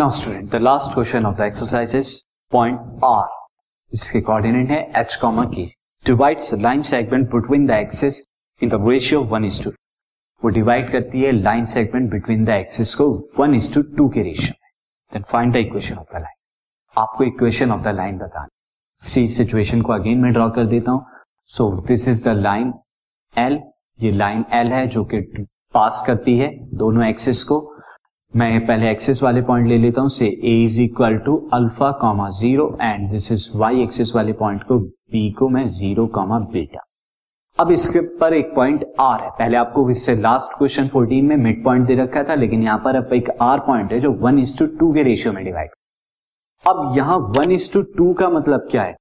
Now student the last question of the exercise is point R जिसके coordinate है H comma K divides line segment between the axis in the ratio one is to वो divide करती है line segment between the axis को one is to two के ratio में. Then find the equation of the line आपको equation of the line बताना सी situation को again मैं ड्रॉ कर देता हूँ। So this is the line L ये लाइन एल है जो कि पास करती है दोनों एक्सिस को। मैं पहले एक्सिस वाले पॉइंट ले लेता हूँ, say A is equal to alpha comma zero and this is Y axis वाले पॉइंट को बी को मैं ज़ीरो कॉमा बीटा अब इसके पर एक पॉइंट आर है। पहले आपको इससे लास्ट क्वेश्चन 14 में मिड पॉइंट दे रखा था, लेकिन यहाँ पर अब एक आर पॉइंट है, जो वन इज़ टू टू के रेशियो में डिवाइड अब यहाँ वन इज़ टू टू का मतलब क्या है?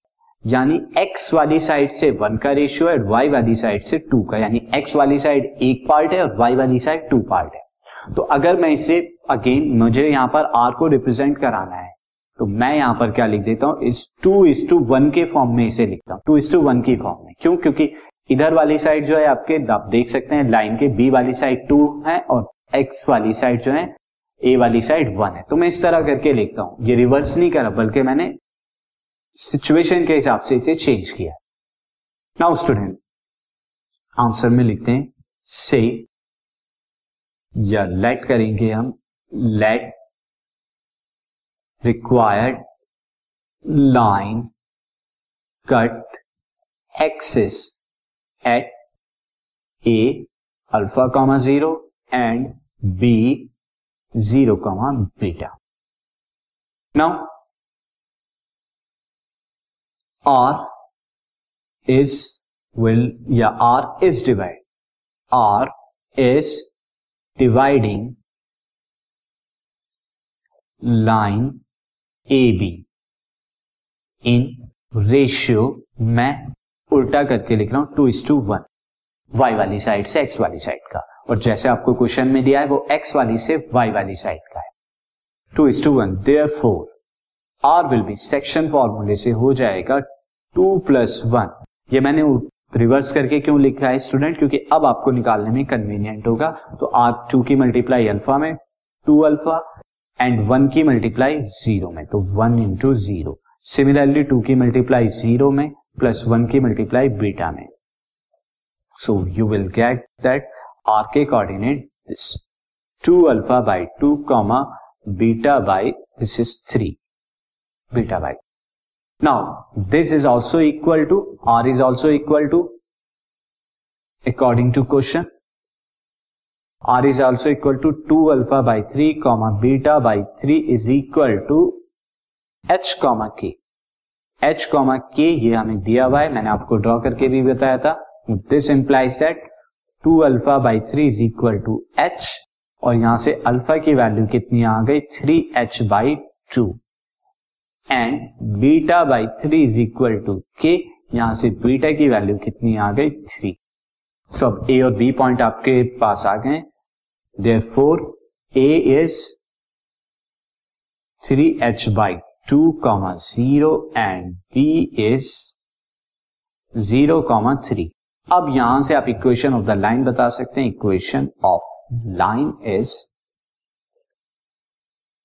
यानी x वाली साइड से वन का रेशियो है, y वाली साइड से टू का। यानी x वाली साइड एक पार्ट है और y वाली साइड टू पार्ट है। तो अगर मैं इसे अगेन मुझे यहाँ पर आर को रिप्रेजेंट कराना है। तो मैं यहाँ पर क्या लिख देता हूँ? इस टू इज़ टू वन के फॉर्म में इसे लिखता हूँ। टू इज़ टू वन की फॉर्म में। क्यों? क्योंकि इधर वाली साइड जो है आपके, आप देख सकते हैं लाइन के बी वाली साइड टू है और एक्स वाली साइड जो है ए वाली साइड वन है। तो मैं इस तरह करके लिखता हूँ। ये रिवर्स नहीं करा, बल्कि मैंने सिचुएशन के हिसाब से इसे चेंज किया। नाउ स्टूडेंट आंसर में लिखते हैं। से या लेट करेंगे हम। let required line cut axis at a alpha comma 0 and b 0 comma beta. Now r is will yeah r is divide r is dividing line A B in ratio मैं उल्टा करके लिख रहा हूँ two is to one. Y वाली side से X वाली side का। और जैसे आपको क्वेश्चन में दिया है, वो एक्स वाली से वाई वाली साइड का है। Two is to one therefore R will be section फॉर्मूले से हो जाएगा टू प्लस वन। ये मैंने रिवर्स करके क्यों लिखा है स्टूडेंट? क्योंकि अब आपको निकालने में कन्वीनियंट होगा। तो आर टू की मल्टीप्लाई अल्फ़ा में टू अल्फ़ा एंड वन की मल्टीप्लाई ज़ीरो में तो one into zero similarly two की मल्टीप्लाई ज़ीरो में प्लस वन की मल्टीप्लाई बीटा में. So you will get that R के coordinate this two alpha by two comma beta by this is three beta by now this is also equal to R is also equal to according to question, R is also equal to 2 alpha by 3 comma beta by 3 is equal to h comma k. h comma k ये हमें दिया हुआ है, मैंने आपको draw करके भी बताया था। This implies that two alpha by three is equal to H और यहाँ से अल्फ़ा की वैल्यू कितनी आ गई? Three H by two and beta by three is equal to K यहाँ से बीटा की वैल्यू कितनी आ गई? थ्री सो अब ए और बी पॉइंट आपके पास आ गए। Therefore A is three H by two comma zero and B is zero comma three अब यहाँ से आप इक्वेशन ऑफ़ द लाइन बता सकते हैं। इक्वेशन ऑफ़ लाइन इज़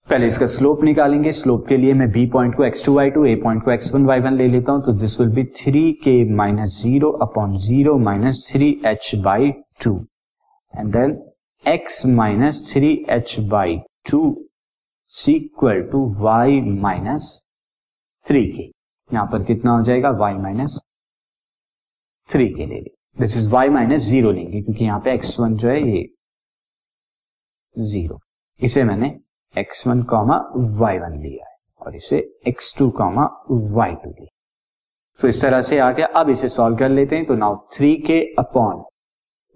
पहले इसका स्लोप निकालेंगे। स्लोप के लिए मैं बी पॉइंट को x two y two A point को एक्स वन वाई वन ले लेता हूँ तो this will be three k minus zero upon zero minus three h by two and then x minus three h by two equal to y minus three k यहाँ पर कितना हो जाएगा? Y minus three के ले this is y minus zero लेंगे, क्योंकि यहाँ पे एक्स वन जो है, ये ज़ीरो इसे मैंने x one comma y one लिया है और इसे x two comma y two लिया तो इस तरह से आ गया अब इसे सॉल्व कर लेते हैं। तो now three k upon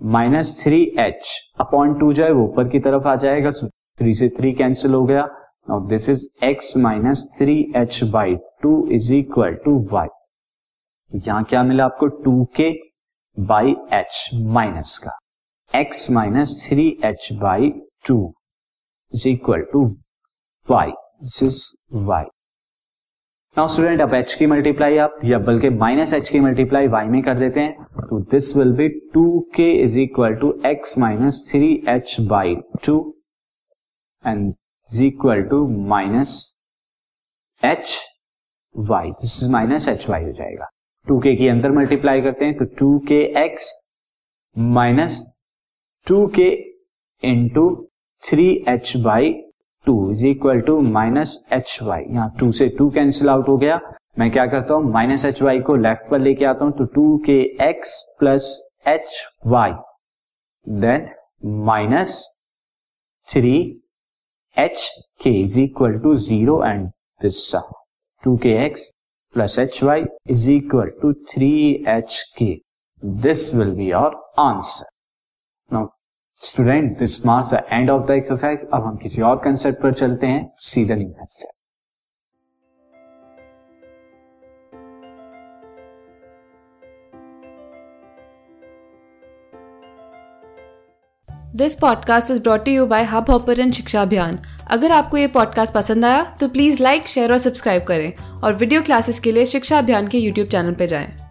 minus three h upon two जो है वो ऊपर की तरफ़ आ जाएगा। थ्री से थ्री कैंसिल हो गया। Now this is x minus three h by two is equal to y यहाँ क्या मिला आपको? Two k by h minus का। X minus three h by two is equal to y this is y now student अब H की multiply आप या बल्कि माइनस एच की मल्टीप्लाई वाई में कर देते हैं तो this will be two k is equal to x minus three h by two and is equal to minus h y this is minus h y हो जाएगा। टू के की अंदर मल्टीप्लाई करते हैं तो two k x minus two k into three h by two is equal to minus h y. यहाँ two से टू कैंसिल आउट हो गया। मैं क्या करता हूँ? माइनस एच वाई को लेफ़्ट पर लेके आता हूँ तो two k x plus h y. Then minus three h k is equal to zero and this two k x plus h y is equal to three h k. This will be your answer. Now student this marks the end of the exercise अब हम किसी और concept पर चलते हैं new concept this podcast is brought you by Hubhopper शिक्षा अभियान अगर आपको ये पॉडकास्ट पसंद आया तो प्लीज़ लाइक शेयर और सब्सक्राइब करें और वीडियो क्लासेस के लिए शिक्षा अभियान के यूट्यूब चैनल पर जाएँ।